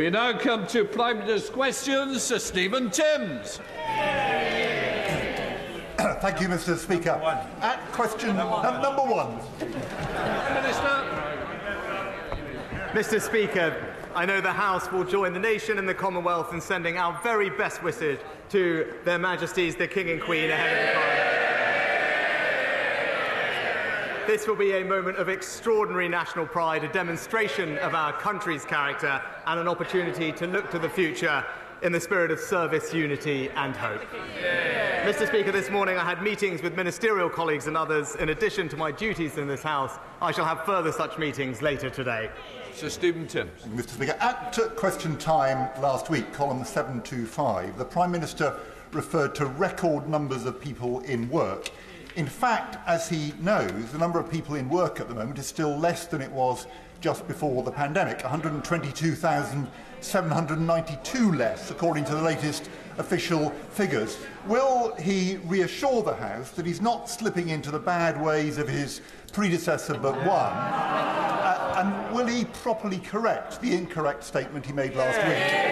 We now come to Prime Minister's questions. Sir Stephen Timms. Thank you, Mr. Speaker. At question number one. Minister. Mr. Speaker, I know the House will join the nation and the Commonwealth in sending our very best wishes to their Majesties the King and Queen ahead of the Parliament. This will be a moment of extraordinary national pride, a demonstration of our country's character, and an opportunity to look to the future in the spirit of service, unity, and hope. Mr. Speaker, this morning I had meetings with ministerial colleagues and others. In addition to my duties in this House, I shall have further such meetings later today. Sir Stephen Timms. Mr. Speaker, at question time last week, column 725, the Prime Minister referred to record numbers of people in work. in fact, as he knows, the number of people in work at the moment is still less than it was just before the pandemic 122,792 less, according to the latest official figures. Will he reassure the House that he's not slipping into the bad ways of his predecessor but one? Uh, and will he properly correct the incorrect statement he made last week?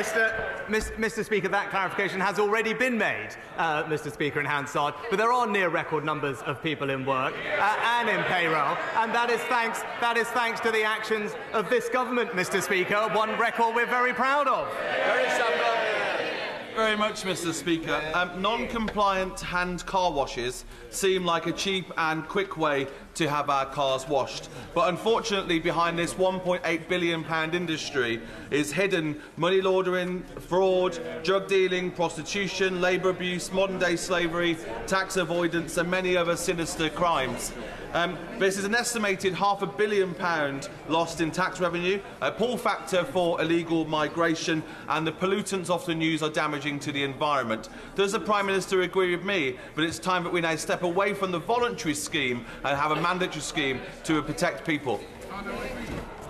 Mr. Mr. Speaker, that clarification has already been made, uh, Mr. Speaker, in Hansard. But there are near record numbers of people in work uh, and in payroll, and that is thanks that is thanks to the actions of this government, Mr. Speaker. One record we're very proud of. Very. Very much, Mr. Speaker. Um, non compliant hand car washes seem like a cheap and quick way to have our cars washed. But unfortunately, behind this £1.8 billion industry is hidden money laundering, fraud, drug dealing, prostitution, labour abuse, modern day slavery, tax avoidance, and many other sinister crimes. Um, this is an estimated half a billion pound lost in tax revenue, a pull factor for illegal migration, and the pollutants often used are damaging to the environment. Does the Prime Minister agree with me that it's time that we now step away from the voluntary scheme and have a mandatory scheme to protect people?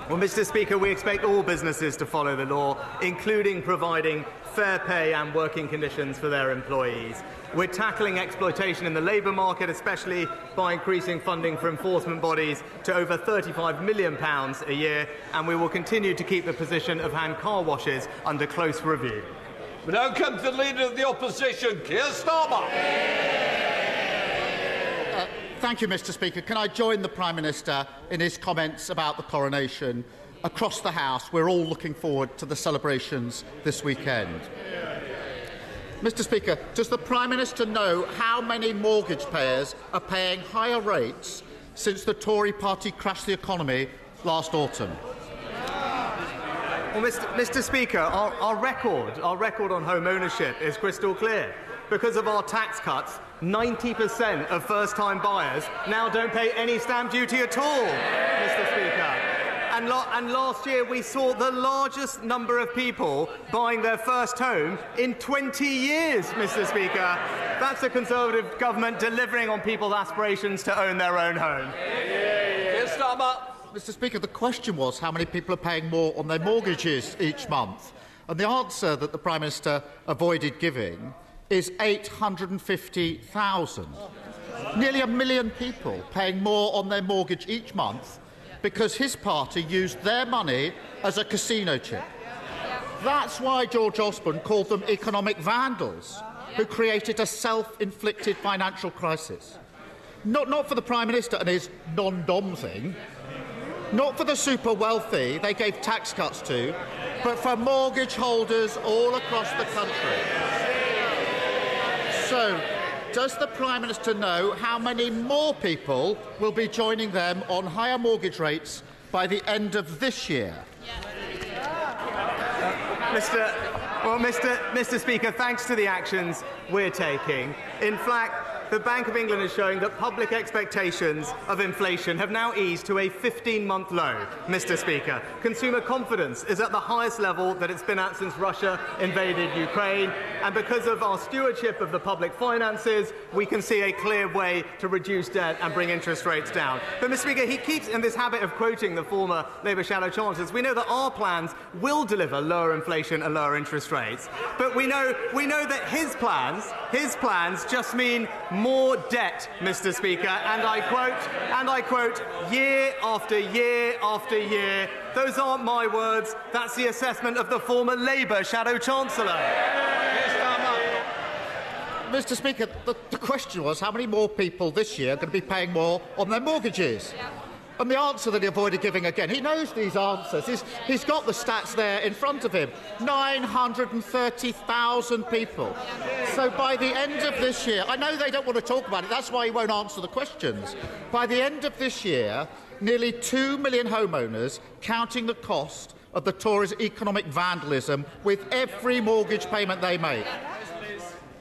Well, Mr. Speaker, we expect all businesses to follow the law, including providing fair pay and working conditions for their employees. We're tackling exploitation in the labour market, especially by increasing funding for enforcement bodies to over £35 million a year, and we will continue to keep the position of hand car washes under close review. We now come to the Leader of the Opposition, Keir Starmer. Uh, thank you, Mr. Speaker. Can I join the Prime Minister in his comments about the coronation? Across the House, we're all looking forward to the celebrations this weekend. Mr. Speaker, does the Prime Minister know how many mortgage payers are paying higher rates since the Tory party crashed the economy last autumn? Well, Mr. Mr. Speaker, our, our record, our record on home ownership is crystal clear. Because of our tax cuts, 90% of first-time buyers now don't pay any stamp duty at all, Mr. Speaker. And, lo- and, last year we saw the largest number of people buying their first home in 20 years, Mr. Speaker. That's a Conservative government delivering on people's aspirations to own their own home. Mr. Speaker, the question was how many people are paying more on their mortgages each month. And the answer that the Prime Minister avoided giving is 850,000. Nearly a million people paying more on their mortgage each month because his party used their money as a casino chip. That's why George Osborne called them economic vandals who created a self inflicted financial crisis. Not, not for the Prime Minister and his non dom thing, not for the super wealthy they gave tax cuts to, but for mortgage holders all across the country. So, does the Prime Minister know how many more people will be joining them on higher mortgage rates by the end of this year? Uh, Mr. Well, Mr. Mr. Speaker, thanks to the actions we're taking, in fact, the Bank of England is showing that public expectations of inflation have now eased to a 15 month low, Mr. Speaker. Consumer confidence is at the highest level that it's been at since Russia invaded Ukraine. And because of our stewardship of the public finances, we can see a clear way to reduce debt and bring interest rates down. But, Mr. Speaker, he keeps in this habit of quoting the former Labour shadow chancellors. We know that our plans will deliver lower inflation and lower interest rates. But we know, we know that his plans, his plans just mean more debt, Mr. Speaker, and I quote, and I quote, year after year after year. Those aren't my words, that's the assessment of the former Labour Shadow Chancellor. Mr. Speaker, the, the, question was how many more people this year are going to be paying more on their mortgages? Yeah. And the answer that he avoided giving again, he knows these answers. He's, he's got the stats there in front of him 930,000 people. So by the end of this year, I know they don't want to talk about it, that's why he won't answer the questions. By the end of this year, nearly 2 million homeowners, counting the cost of the Tories' economic vandalism with every mortgage payment they make.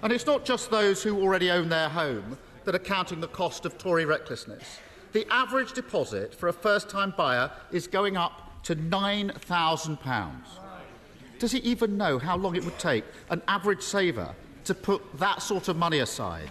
And it's not just those who already own their home that are counting the cost of Tory recklessness. The average deposit for a first time buyer is going up to £9,000. Does he even know how long it would take an average saver to put that sort of money aside?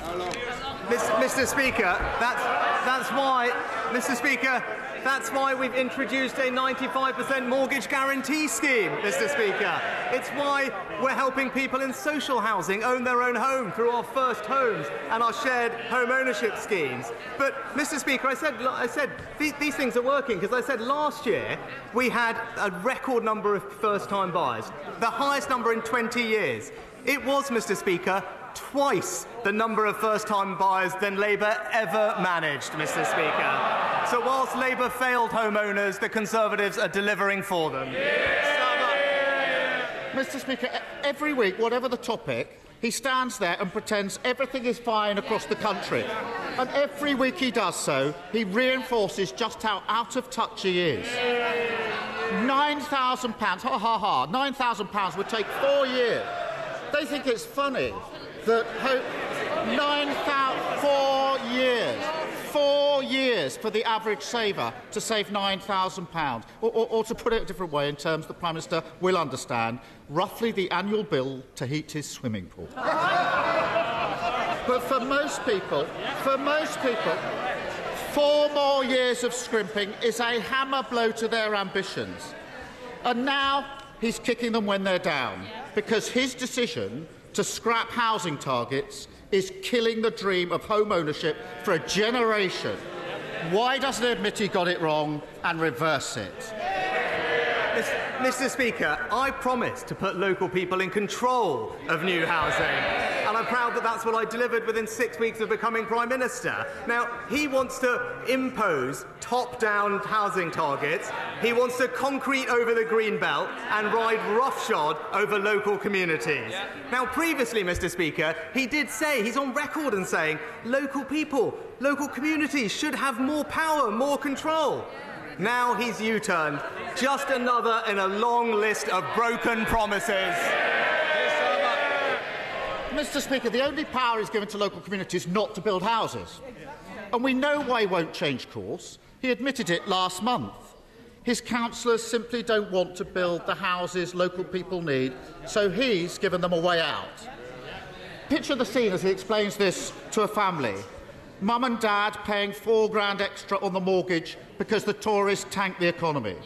Mr. Speaker, that's, that's why, Mr. Speaker, that's why we've introduced a 95% mortgage guarantee scheme, Mr. Speaker. It's why we're helping people in social housing own their own home through our first homes and our shared home ownership schemes. But, Mr. Speaker, I said, I said these, these things are working because I said last year we had a record number of first time buyers, the highest number in 20 years. It was, Mr. Speaker, twice the number of first time buyers than Labour ever managed, Mr. Speaker. So, whilst Labour failed homeowners, the Conservatives are delivering for them. Mr. Speaker, every week, whatever the topic, he stands there and pretends everything is fine across the country. And every week he does so, he reinforces just how out of touch he is. £9,000, ha ha ha, £9,000 would take four years. They think it's funny that nine thousand four years, four years for the average saver to save £9,000. Or, or, or to put it a different way, in terms the Prime Minister will understand, roughly the annual bill to heat his swimming pool. but for most people, for most people, four more years of scrimping is a hammer blow to their ambitions. And now he's kicking them when they're down because his decision to scrap housing targets is killing the dream of home ownership for a generation. Why doesn't he admit he got it wrong and reverse it? Mr. Speaker, I promised to put local people in control of new housing. And I'm proud that that's what I delivered within six weeks of becoming Prime Minister. Now, he wants to impose top down housing targets, he wants to concrete over the green belt and ride roughshod over local communities. Now, previously, Mr. Speaker, he did say, he's on record and saying, local people, local communities should have more power, more control. Now he's U turned. Just another in a long list of broken promises. Mr. Speaker, the only power he's given to local communities not to build houses. And we know why he won't change course. He admitted it last month. His councillors simply don't want to build the houses local people need, so he's given them a way out. Picture the scene as he explains this to a family. Mum and dad paying four grand extra on the mortgage because the Tories tanked the economy.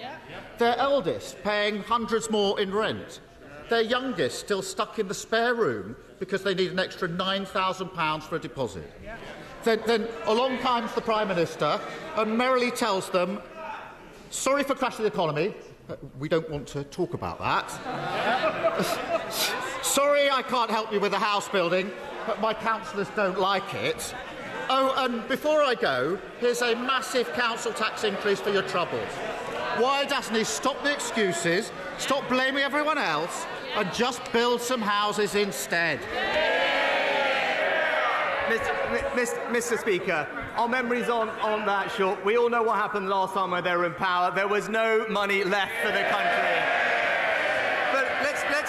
Their eldest paying hundreds more in rent. Their youngest still stuck in the spare room because they need an extra £9,000 for a deposit. Then, then along comes the Prime Minister and merrily tells them, sorry for crashing the economy, uh, we don't want to talk about that. sorry I can't help you with the house building, but my councillors don't like it. Oh, and before I go, here's a massive council tax increase for your troubles. Why doesn't he stop the excuses, stop blaming everyone else, and just build some houses instead? Mr. Mr. Speaker, our memories on, on that short. We all know what happened last time when they were in power. There was no money left for the country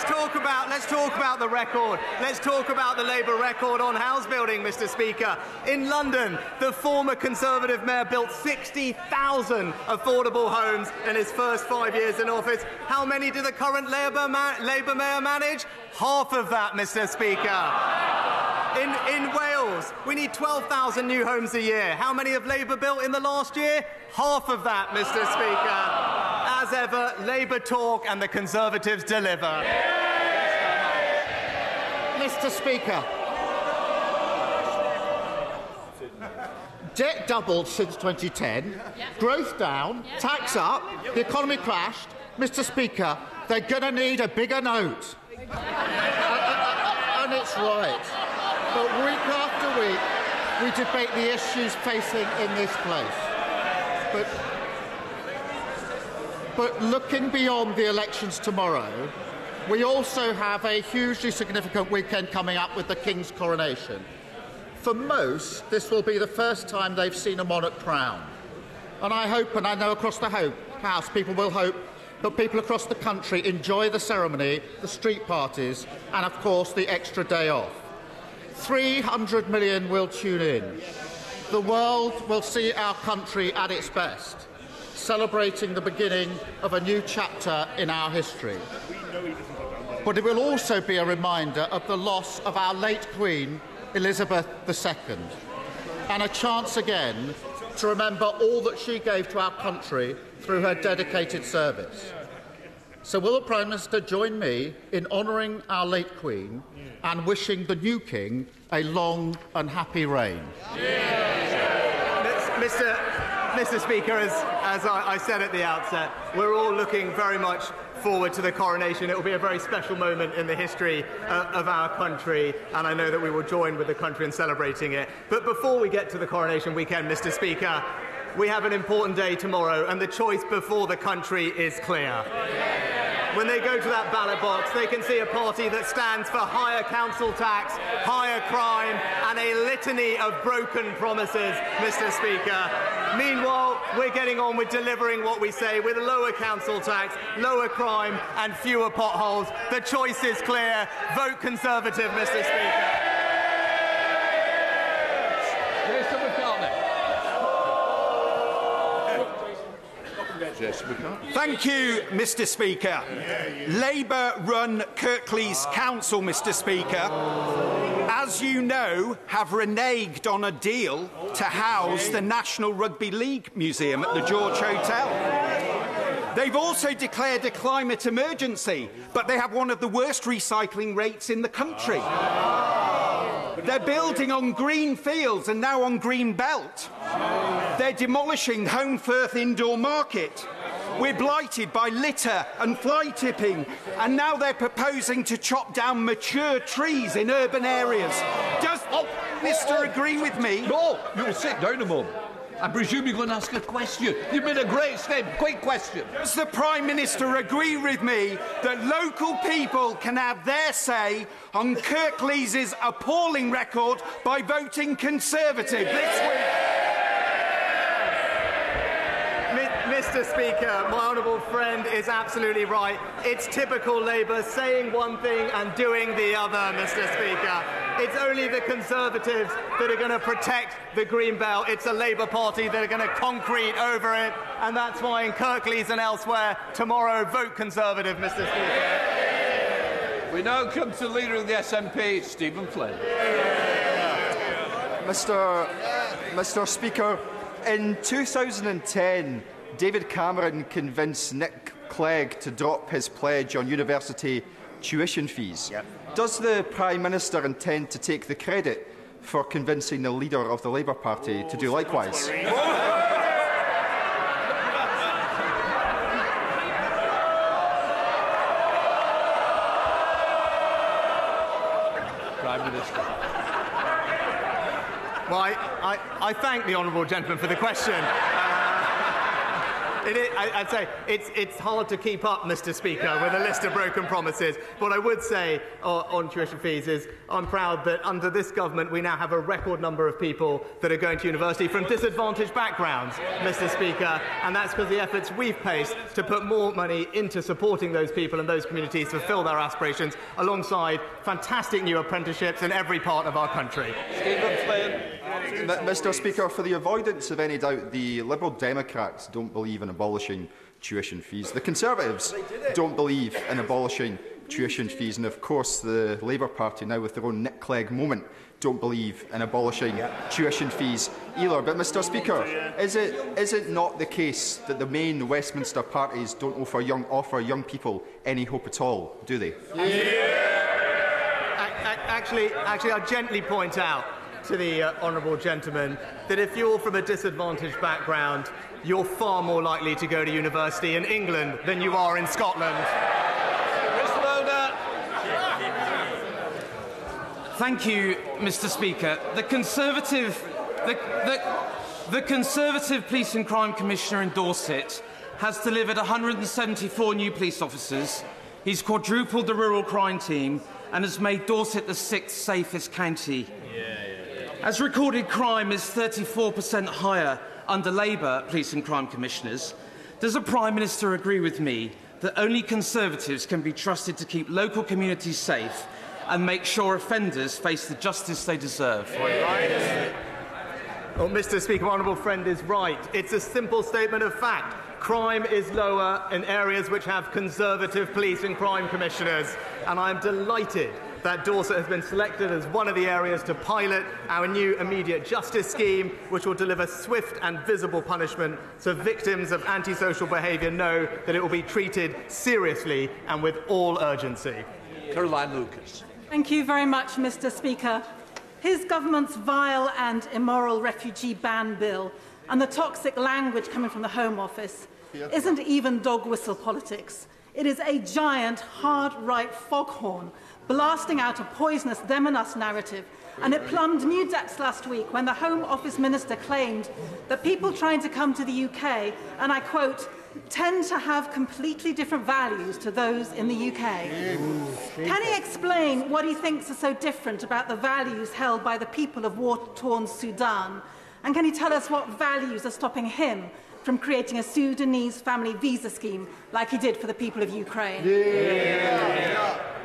talk about let's talk about the record. Let's talk about the Labour record on house building, Mr. Speaker. In London, the former Conservative mayor built 60,000 affordable homes in his first five years in office. How many did the current Labour, ma- Labour mayor manage? Half of that, Mr. Speaker. In, in Wales, we need 12,000 new homes a year. How many have Labour built in the last year? Half of that, Mr. Speaker. As ever, Labour talk and the Conservatives deliver. Mr. Speaker, debt doubled since 2010, growth down, tax up, the economy crashed. Mr. Speaker, they're going to need a bigger note. and, and it's right. But week after week, we debate the issues facing in this place. But, but looking beyond the elections tomorrow, we also have a hugely significant weekend coming up with the King's coronation. For most, this will be the first time they've seen a monarch crowned. And I hope, and I know across the House, people will hope that people across the country enjoy the ceremony, the street parties, and of course the extra day off. 300 million will tune in. The world will see our country at its best, celebrating the beginning of a new chapter in our history. But it will also be a reminder of the loss of our late Queen, Elizabeth II, and a chance again to remember all that she gave to our country through her dedicated service. So, will the Prime Minister join me in honouring our late Queen and wishing the new King a long and happy reign? Mr. Mr. Speaker, as, as I, I said at the outset, we're all looking very much forward to the coronation. It will be a very special moment in the history uh, of our country, and I know that we will join with the country in celebrating it. But before we get to the coronation weekend, Mr. Speaker, we have an important day tomorrow, and the choice before the country is clear when they go to that ballot box, they can see a party that stands for higher council tax, higher crime, and a litany of broken promises, Mr. Speaker. Meanwhile, we're getting on with delivering what we say with lower council tax, lower crime, and fewer potholes. The choice is clear. Vote Conservative, Mr. Speaker. Thank you, Mr. Speaker. Labour run Kirklees Council, Mr. Speaker, as you know, have reneged on a deal to house the National Rugby League Museum at the George Hotel. They've also declared a climate emergency, but they have one of the worst recycling rates in the country. They're building on green fields and now on green belt. They're demolishing Holmfirth Indoor Market. We're blighted by litter and fly tipping, and now they're proposing to chop down mature trees in urban areas. Does oh, Mr. agree with me? No, you'll sit down a moment. I presume you're going to ask a question. You've made a great step. Quick question. Does the Prime Minister agree with me that local people can have their say on Kirklees' appalling record by voting Conservative this week? Mr. Speaker, my honourable friend is absolutely right. It's typical Labour saying one thing and doing the other, Mr. Speaker. It's only the Conservatives that are going to protect the Green Belt. It's the Labour Party that are going to concrete over it. And that's why in Kirklees and elsewhere, tomorrow, vote Conservative, Mr. Speaker. We now come to the Leader of the SNP, Stephen Flynn. Mr. Mr. Speaker, in 2010, David Cameron convinced Nick Clegg to drop his pledge on university tuition fees. Yep. Does the Prime Minister intend to take the credit for convincing the leader of the Labour Party to do likewise? Prime Minister. Well, I, I, I thank the honourable gentleman for the question. I, would say it's, it's hard to keep up, Mr. Speaker, with a list of broken promises. What I would say uh, on tuition fees is I'm proud that under this government we now have a record number of people that are going to university from disadvantaged backgrounds, Mr. Speaker, and that's because the efforts we've placed to put more money into supporting those people and those communities to fulfil their aspirations, alongside fantastic new apprenticeships in every part of our country. Stephen Flynn. Mr. Speaker, for the avoidance of any doubt, the Liberal Democrats don't believe in abolishing tuition fees. The Conservatives don't believe in abolishing tuition fees. And of course, the Labour Party, now with their own Nick Clegg moment, don't believe in abolishing tuition fees either. But, Mr Speaker, is it, is it not the case that the main Westminster parties don't offer young, offer young people any hope at all, do they? Yeah. Actually, actually, I gently point out to the uh, honourable gentleman that if you're from a disadvantaged background, you're far more likely to go to university in England than you are in Scotland. Thank you, Mr. Speaker. The Conservative, the, the, the Conservative Police and Crime Commissioner in Dorset has delivered 174 new police officers. He's quadrupled the rural crime team and has made Dorset the sixth safest county. As recorded crime is 34% higher under Labour police and crime commissioners, does the Prime Minister agree with me that only Conservatives can be trusted to keep local communities safe and make sure offenders face the justice they deserve? Well, Mr. Speaker, my honourable friend is right. It's a simple statement of fact. Crime is lower in areas which have Conservative police and crime commissioners, and I'm delighted that Dorset has been selected as one of the areas to pilot our new immediate justice scheme, which will deliver swift and visible punishment so victims of antisocial behaviour know that it will be treated seriously and with all urgency. Caroline Lucas. Thank you very much, Mr. Speaker. His government's vile and immoral refugee ban bill and the toxic language coming from the Home Office isn't even dog whistle politics. It is a giant, hard right foghorn blasting out a poisonous them and us narrative. And it plumbed new depths last week when the Home Office Minister claimed that people trying to come to the UK, and I quote, tend to have completely different values to those in the UK. Can he explain what he thinks are so different about the values held by the people of war-torn Sudan? And can he tell us what values are stopping him from creating a Sudanese family visa scheme like he did for the people of Ukraine?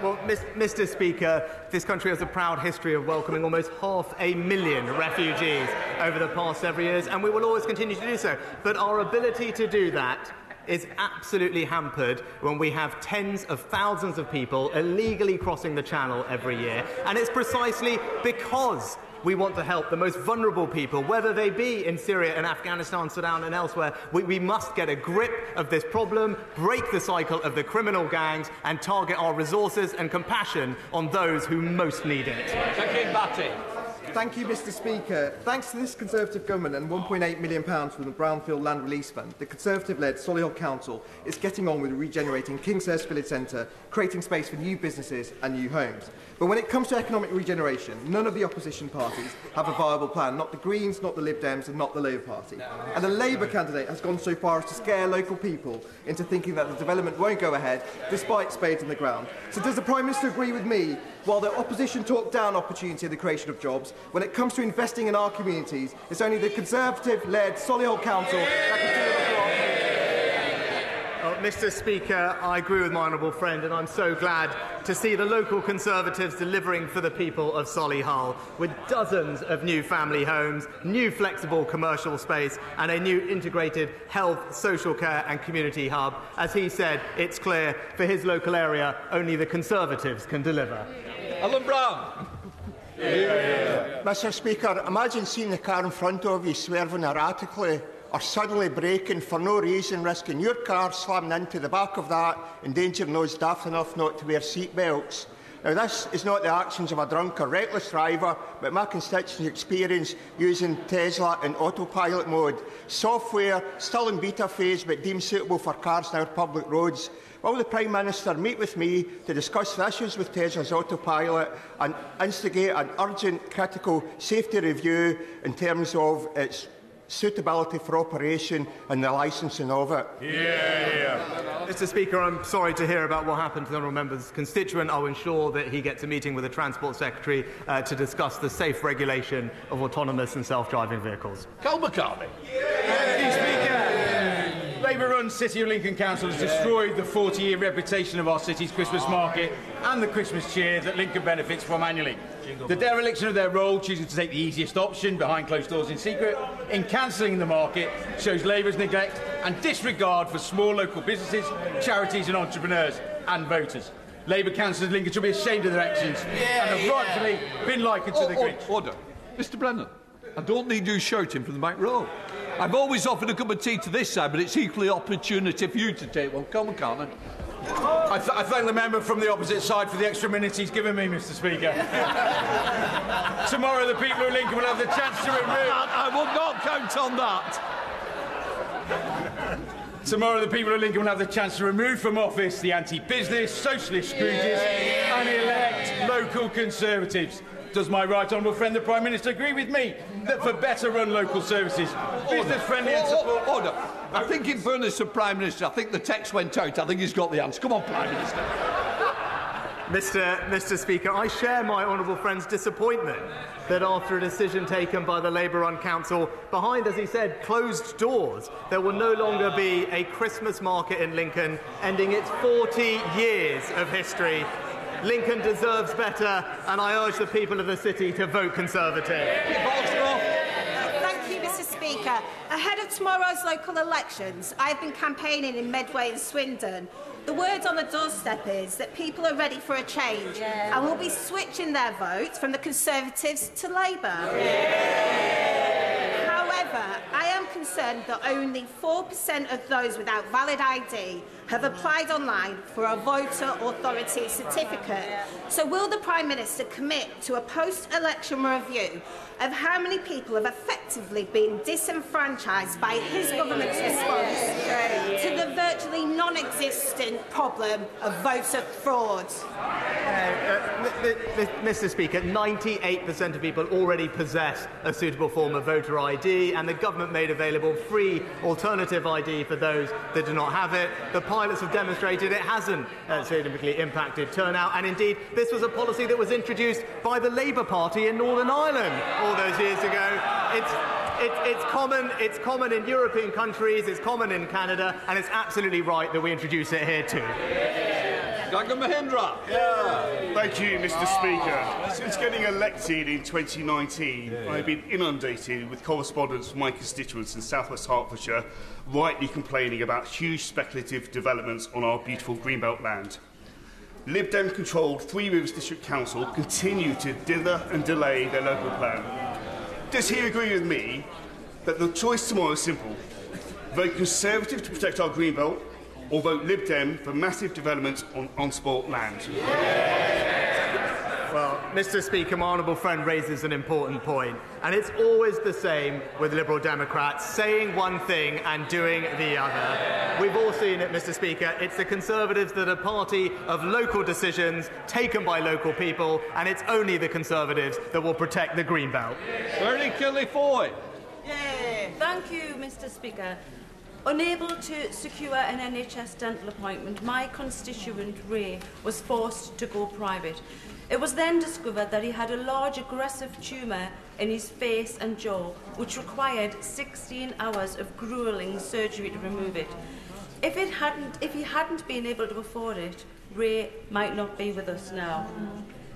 Well, Mis- Mr. Speaker, this country has a proud history of welcoming almost half a million refugees over the past several years, and we will always continue to do so. But our ability to do that is absolutely hampered when we have tens of thousands of people illegally crossing the channel every year. And it's precisely because we want to help the most vulnerable people, whether they be in Syria and Afghanistan, Sudan, and elsewhere. We, we must get a grip of this problem, break the cycle of the criminal gangs, and target our resources and compassion on those who most need it. Saqib Bhatti. Thank you, Mr Speaker. Thanks to this Conservative government and £1.8 million from the Brownfield Land Release Fund, the Conservative-led Solihull Council is getting on with regenerating Kingshurst Village Centre, creating space for new businesses and new homes. But when it comes to economic regeneration, none of the opposition parties have a viable plan. Not the Greens, not the Lib Dems and not the Labour Party. And the Labour candidate has gone so far as to scare local people into thinking that the development won't go ahead despite spades in the ground. So does the Prime Minister agree with me while the opposition talk down opportunity and the creation of jobs, when it comes to investing in our communities, it's only the Conservative-led Solihull Council that can do Oh, uh, Mr. Speaker, I agree with my honourable friend, and I'm so glad to see the local Conservatives delivering for the people of Solihull with dozens of new family homes, new flexible commercial space, and a new integrated health, social care, and community hub. As he said, it's clear for his local area only the Conservatives can deliver. Yeah. Alan Brown. Yeah. Yeah. Mr. Speaker, imagine seeing the car in front of you swerving erratically or suddenly braking for no reason, risking your car slamming into the back of that, endangering those daft enough not to wear seat belts. Now, this is not the actions of a drunk or reckless driver, but my constituents' experience using Tesla in autopilot mode. Software still in beta phase, but deemed suitable for cars on our public roads. Will the Prime Minister meet with me to discuss the issues with Tesla's autopilot and instigate an urgent, critical safety review in terms of its suitability for operation and the licensing of it? Yeah. Mr. Speaker, I'm sorry to hear about what happened to the honourable member's constituent. I'll ensure that he gets a meeting with the Transport Secretary uh, to discuss the safe regulation of autonomous and self-driving vehicles. Karl McCartney. Labour-run City of Lincoln Council has destroyed the 40-year reputation of our city's Christmas market and the Christmas cheer that Lincoln benefits from annually. The dereliction of their role, choosing to take the easiest option behind closed doors in secret, in cancelling the market, shows Labour's neglect and disregard for small local businesses, charities and entrepreneurs and voters. Labour councillors in Lincoln should be ashamed of their actions and have rightfully been likened to the Grinch. Order. Mr Brennan, I don't need you shouting from the back row. I've always offered a cup of tea to this side, but it's equally opportunity for you to take one. Come on, Carmen. I, th I thank the member from the opposite side for the extra minutes he's given me, Mr. Speaker. Tomorrow, the people of Lincoln will have the chance to remove. I, I will not count on that. Tomorrow, the people of Lincoln will have the chance to remove from office the anti-business, socialist Scrooges and elect local Conservatives. Does my right honourable friend the Prime Minister agree with me that for better run local services, business friendly and support... Order. I think, in fairness to Prime Minister, I think the text went out. I think he's got the answer. Come on, Prime Minister. Mr. Mr. Speaker, I share my honourable friend's disappointment that after a decision taken by the Labour-run council behind, as he said, closed doors, there will no longer be a Christmas market in Lincoln, ending its 40 years of history. Lincoln deserves better, and I urge the people of the city to vote Conservative. Thank you, Mr. Speaker. Ahead of tomorrow's local elections, I've been campaigning in Medway and Swindon. The word on the doorstep is that people are ready for a change Yeah. and will be switching their votes from the Conservatives to Labour. However, I am concerned that only 4% of those without valid ID have applied online for a voter authority certificate. So will the Prime Minister commit to a post-election review of how many people have effectively been disenfranchised by his government's response to the virtually non-existent problem of voter fraud? Uh, m- Mr. Speaker, 98% of people already possess a suitable form of voter ID, and the government made available free alternative ID for those that do not have it. The pilots have demonstrated it hasn't uh, significantly impacted turnout, and indeed, this was a policy that was introduced by the Labour Party in Northern Ireland all those years ago. It's it, it's common. It's common in European countries. It's common in Canada, and it's absolutely right that we introduce it here too. Dr. Mohindra. Yeah. Thank you, Mr. Speaker. Since getting elected in 2019, I've been inundated with correspondence from my constituents in southwest Hertfordshire, rightly complaining about huge speculative developments on our beautiful Greenbelt land. Lib Dem controlled Three Rivers District Council continue to dither and delay their local plan. Does he agree with me that the choice tomorrow is simple? Vote Conservative to protect our Greenbelt, or vote Lib Dem for massive developments on on-sport land? Well, Mr. Speaker, my honourable friend raises an important point, and it's always the same with Liberal Democrats saying one thing and doing the other. We've all seen it, Mr. Speaker. It's the Conservatives that are party of local decisions taken by local people, and it's only the Conservatives that will protect the Greenbelt. Bernie Kelly Foy. Yeah. Thank you, Mr. Speaker. Unable to secure an NHS dental appointment, my constituent Ray was forced to go private. It was then discovered that he had a large aggressive tumour in his face and jaw, which required 16 hours of gruelling surgery to remove it. If, it hadn't, if he hadn't been able to afford it, Ray might not be with us now.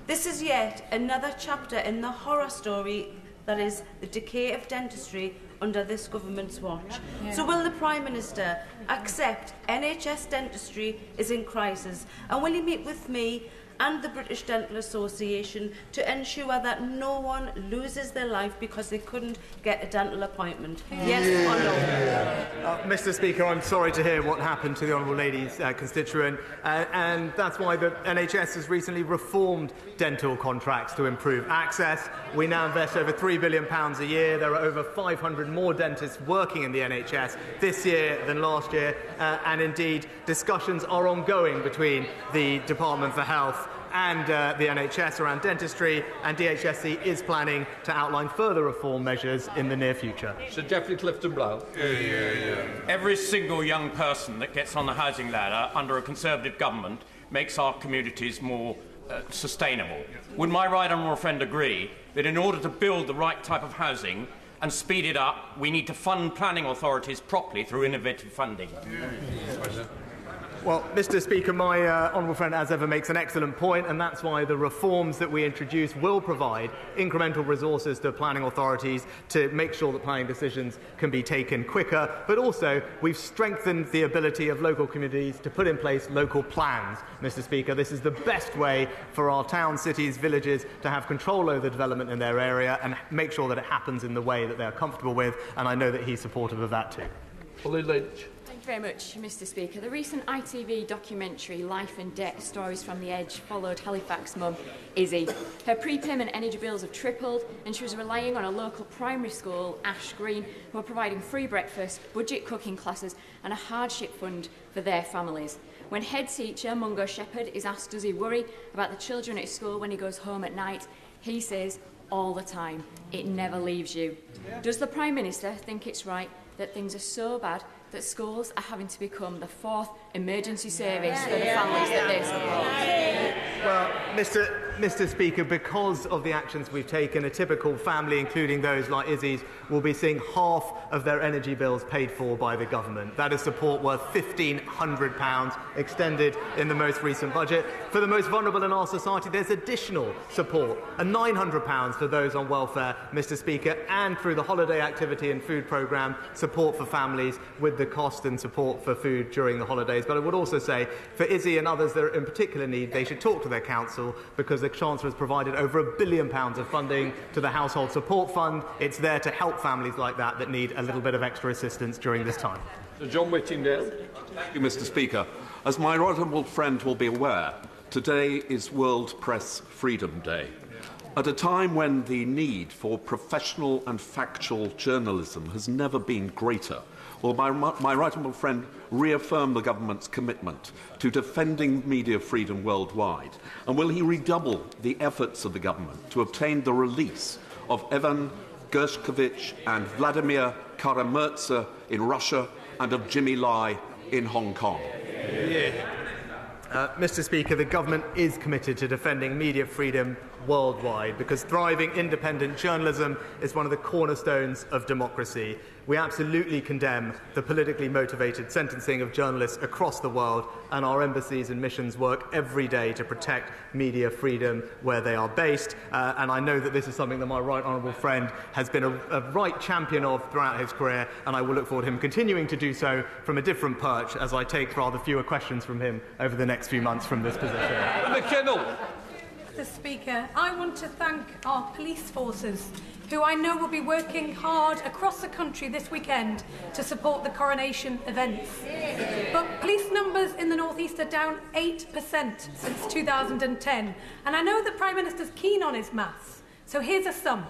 This is yet another chapter in the horror story that is the decay of dentistry under this government's watch. Yeah. So will the Prime Minister accept NHS dentistry is in crisis? And will he meet with me and the British Dental Association to ensure that no one loses their life because they couldn't get a dental appointment? Yes or no? Uh, Mr. Speaker, I'm sorry to hear what happened to the Honourable Lady's uh, constituent, uh, and that's why the NHS has recently reformed dental contracts to improve access. We now invest over £3 billion a year. There are over 500 more dentists working in the NHS this year than last year, uh, and indeed, discussions are ongoing between the Department for Health and uh, the NHS around dentistry, and DHSC is planning to outline further reform measures in the near future. Sir Geoffrey Clifton Brown. Every single young person that gets on the housing ladder under a Conservative government makes our communities more uh, sustainable. Would my right honourable friend agree that in order to build the right type of housing and speed it up, we need to fund planning authorities properly through innovative funding? Well, Mr. Speaker, my uh, honourable friend, as ever, makes an excellent point, and that's why the reforms that we introduce will provide incremental resources to planning authorities to make sure that planning decisions can be taken quicker. But also, we've strengthened the ability of local communities to put in place local plans. Mr. Speaker, this is the best way for our towns, cities, villages to have control over the development in their area and make sure that it happens in the way that they're comfortable with. And I know that he's supportive of that too. You very much, Mr. Speaker. The recent ITV documentary Life and Debt Stories from the Edge followed Halifax mum, Izzy. Her prepayment energy bills have tripled, and she was relying on a local primary school, Ash Green, who are providing free breakfast, budget cooking classes, and a hardship fund for their families. When head teacher Mungo Shepherd is asked does he worry about the children at school when he goes home at night, he says all the time, it never leaves you. Does the Prime Minister think it's right that things are so bad that schools are having to become the fourth emergency service for the families that they support. Well, Mr Mr. Speaker, because of the actions we've taken, a typical family, including those like Izzy's, will be seeing half of their energy bills paid for by the government. That is support worth £1,500 extended in the most recent budget. For the most vulnerable in our society, there's additional support, and £900 for those on welfare, Mr. Speaker, and through the holiday activity and food programme, support for families with the cost and support for food during the holidays. But I would also say, for Izzy and others that are in particular need, they should talk to their council because the Chancellor has provided over a billion pounds of funding to the Household Support Fund. It's there to help families like that that need a little bit of extra assistance during this time. Sir John Whittingdale. Thank you, Mr. Speaker. As my honourable friend will be aware, today is World Press Freedom Day. At a time when the need for professional and factual journalism has never been greater, will my, my right honourable friend reaffirm the government's commitment to defending media freedom worldwide? And will he redouble the efforts of the government to obtain the release of Evan Gershkovich and Vladimir Kara-Murza in Russia and of Jimmy Lai in Hong Kong? Yeah. Uh, Mr. Speaker, the government is committed to defending media freedom worldwide because thriving independent journalism is one of the cornerstones of democracy. We absolutely condemn the politically motivated sentencing of journalists across the world, and our embassies and missions work every day to protect media freedom where they are based. Uh, and I know that this is something that my right honourable friend has been a, a right champion of throughout his career, and I will look forward to him continuing to do so from a different perch as I take rather fewer questions from him over the next few months from this position. McKinnell. Mr Speaker, I want to thank our police forces, who I know will be working hard across the country this weekend to support the coronation events. But police numbers in the North East are down 8% since 2010, and I know the Prime Minister's keen on his maths, so here's a sum.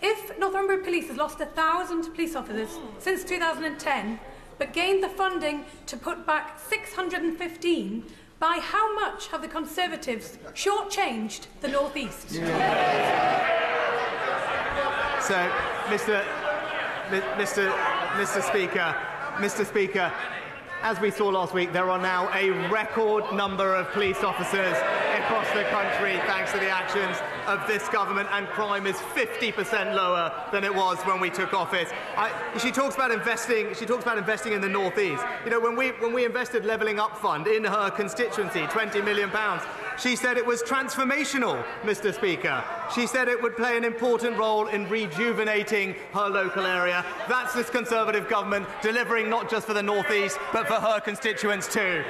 If Northumberland Police has lost 1,000 police officers since 2010, but gained the funding to put back 615, by how much have the Conservatives shortchanged the North East? So, Mr. Mr. Mr. Speaker, Mr. Speaker, as we saw last week, there are now a record number of police officers across the country thanks to the actions of this government, and crime is 50% lower than it was when we took office. I, she talks about investing. She talks about investing in the northeast. You know, when we when we invested Levelling Up Fund in her constituency, 20 million pounds. She said it was transformational, Mr. Speaker. She said it would play an important role in rejuvenating her local area. That's this Conservative government delivering not just for the North East, but for her constituents too.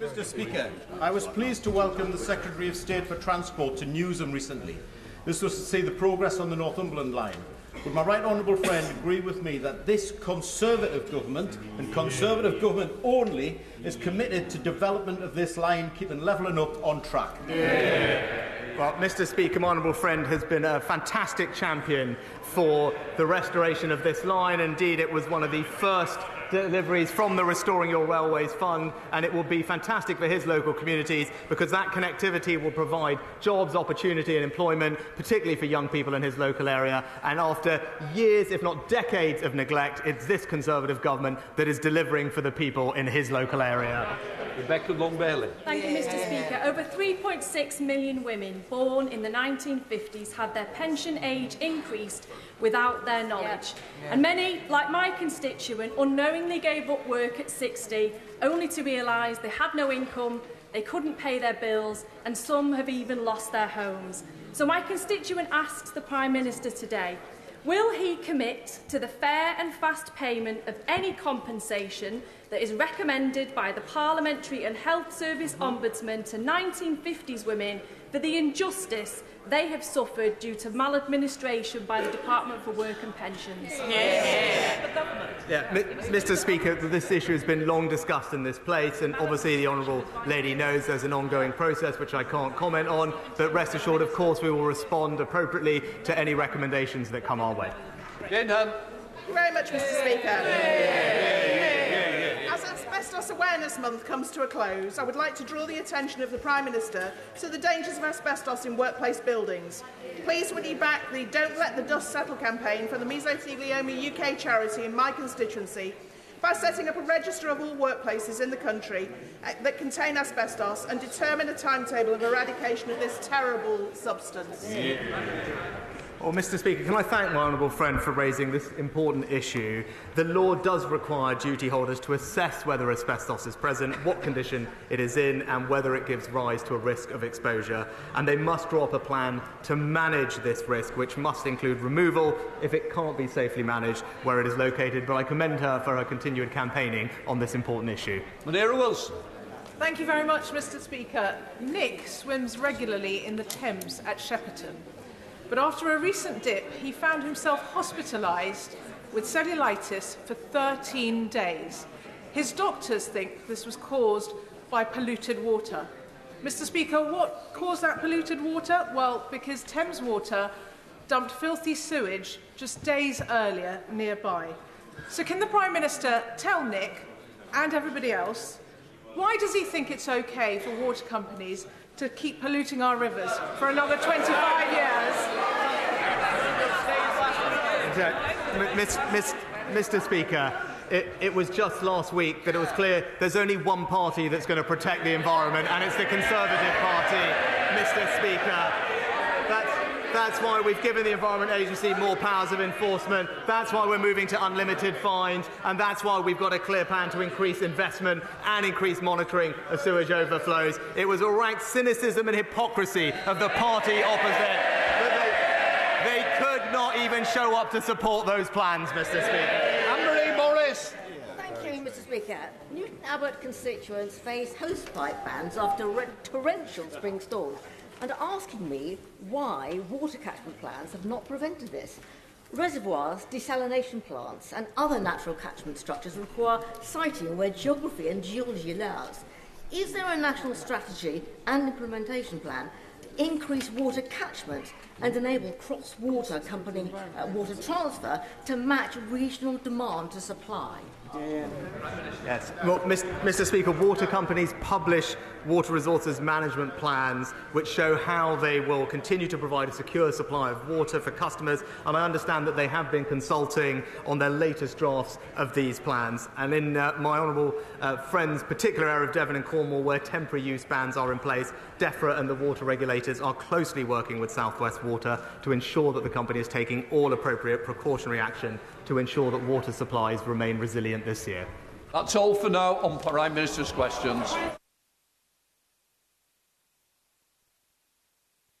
Mr. Speaker, I was pleased to welcome the Secretary of State for Transport to Newsham recently. This was to see the progress on the Northumberland line. Would my right honourable friend agree with me that this Conservative government, and Conservative government only, is committed to development of this line, keeping levelling up on track? Yeah. Well, Mr. Speaker, my honourable friend has been a fantastic champion for the restoration of this line. Indeed, it was one of the first deliveries from the Restoring Your Railways Fund, and it will be fantastic for his local communities because that connectivity will provide jobs, opportunity, and employment, particularly for young people in his local area. And after years, if not decades, of neglect, it's this Conservative government that is delivering for the people in his local area. Rebecca Long Bailey. Thank you, Mr Speaker. Over 3.6 million women born in the 1950s had their pension age increased without their knowledge. Yeah. Yeah. And many, like my constituent, unknowingly gave up work at 60 only to realise they had no income, they couldn't pay their bills, and some have even lost their homes. So my constituent asks the Prime Minister today, Will he commit to the fair and fast payment of any compensation that is recommended by the Parliamentary and Health Service Ombudsman to 1950s women for the injustice they have suffered due to maladministration by the Department for Work and Pensions. Yeah. Yeah. yeah. Mr Speaker, this issue has been long discussed in this place and obviously the Honourable Lady knows there's an ongoing process which I can't comment on, but rest assured of course we will respond appropriately to any recommendations that come our way. Jane Hunt. Very much, Mr Speaker. As Asbestos Awareness Month comes to a close, I would like to draw the attention of the Prime Minister to the dangers of asbestos in workplace buildings. Please would you back the Don't Let the Dust Settle campaign from the Mesothelioma UK charity in my constituency by setting up a register of all workplaces in the country uh, that contain asbestos and determine a timetable of eradication of this terrible substance. Yeah. Well, Mr Speaker, can I thank my honourable friend for raising this important issue? The law does require duty holders to assess whether asbestos is present, what condition it is in, and whether it gives rise to a risk of exposure. And they must draw up a plan to manage this risk, which must include removal if it can't be safely managed where it is located. But I commend her for her continued campaigning on this important issue. Manera Wilson. Thank you very much, Mr Speaker. Nick swims regularly in the Thames at Shepperton. But after a recent dip, he found himself hospitalised with cellulitis for 13 days. His doctors think this was caused by polluted water. Mr. Speaker, what caused that polluted water? Well, because Thames Water dumped filthy sewage just days earlier nearby. So, can the Prime Minister tell Nick and everybody else why does he think it's okay for water companies to keep polluting our rivers for another 25 years. Mr. Speaker, it, it, was just last week that it was clear there's only one party that's going to protect the environment, and it's the Conservative Party, Mr. Speaker. That's, that's why we've given the Environment Agency more powers of enforcement. That's why we're moving to unlimited fines. And that's why we've got a clear plan to increase investment and increase monitoring of sewage overflows. It was a rank cynicism and hypocrisy of the party opposite that they, they could not even show up to support those plans, Mr. Speaker. Anne-Marie Morris. Thank you, Mr. Speaker. Newton Abbot constituents face hosepipe bans after torrential spring storms and are asking me why water catchment plans have not prevented this. Reservoirs, desalination plants, and other natural catchment structures require siting where geography and geology allows. Is there a national strategy and implementation plan to increase water catchment and enable cross-water company uh, water transfer to match regional demand to supply. Yes. Well, Mr. Speaker, water companies publish water resources management plans which show how they will continue to provide a secure supply of water for customers. And I understand that they have been consulting on their latest drafts of these plans. And in uh, my honourable uh, friend's particular area of Devon and Cornwall, where temporary use bans are in place, DEFRA and the water regulators are closely working with South West Water to ensure that the company is taking all appropriate precautionary action to ensure that water supplies remain resilient this year. That's all for now on Prime Minister's questions.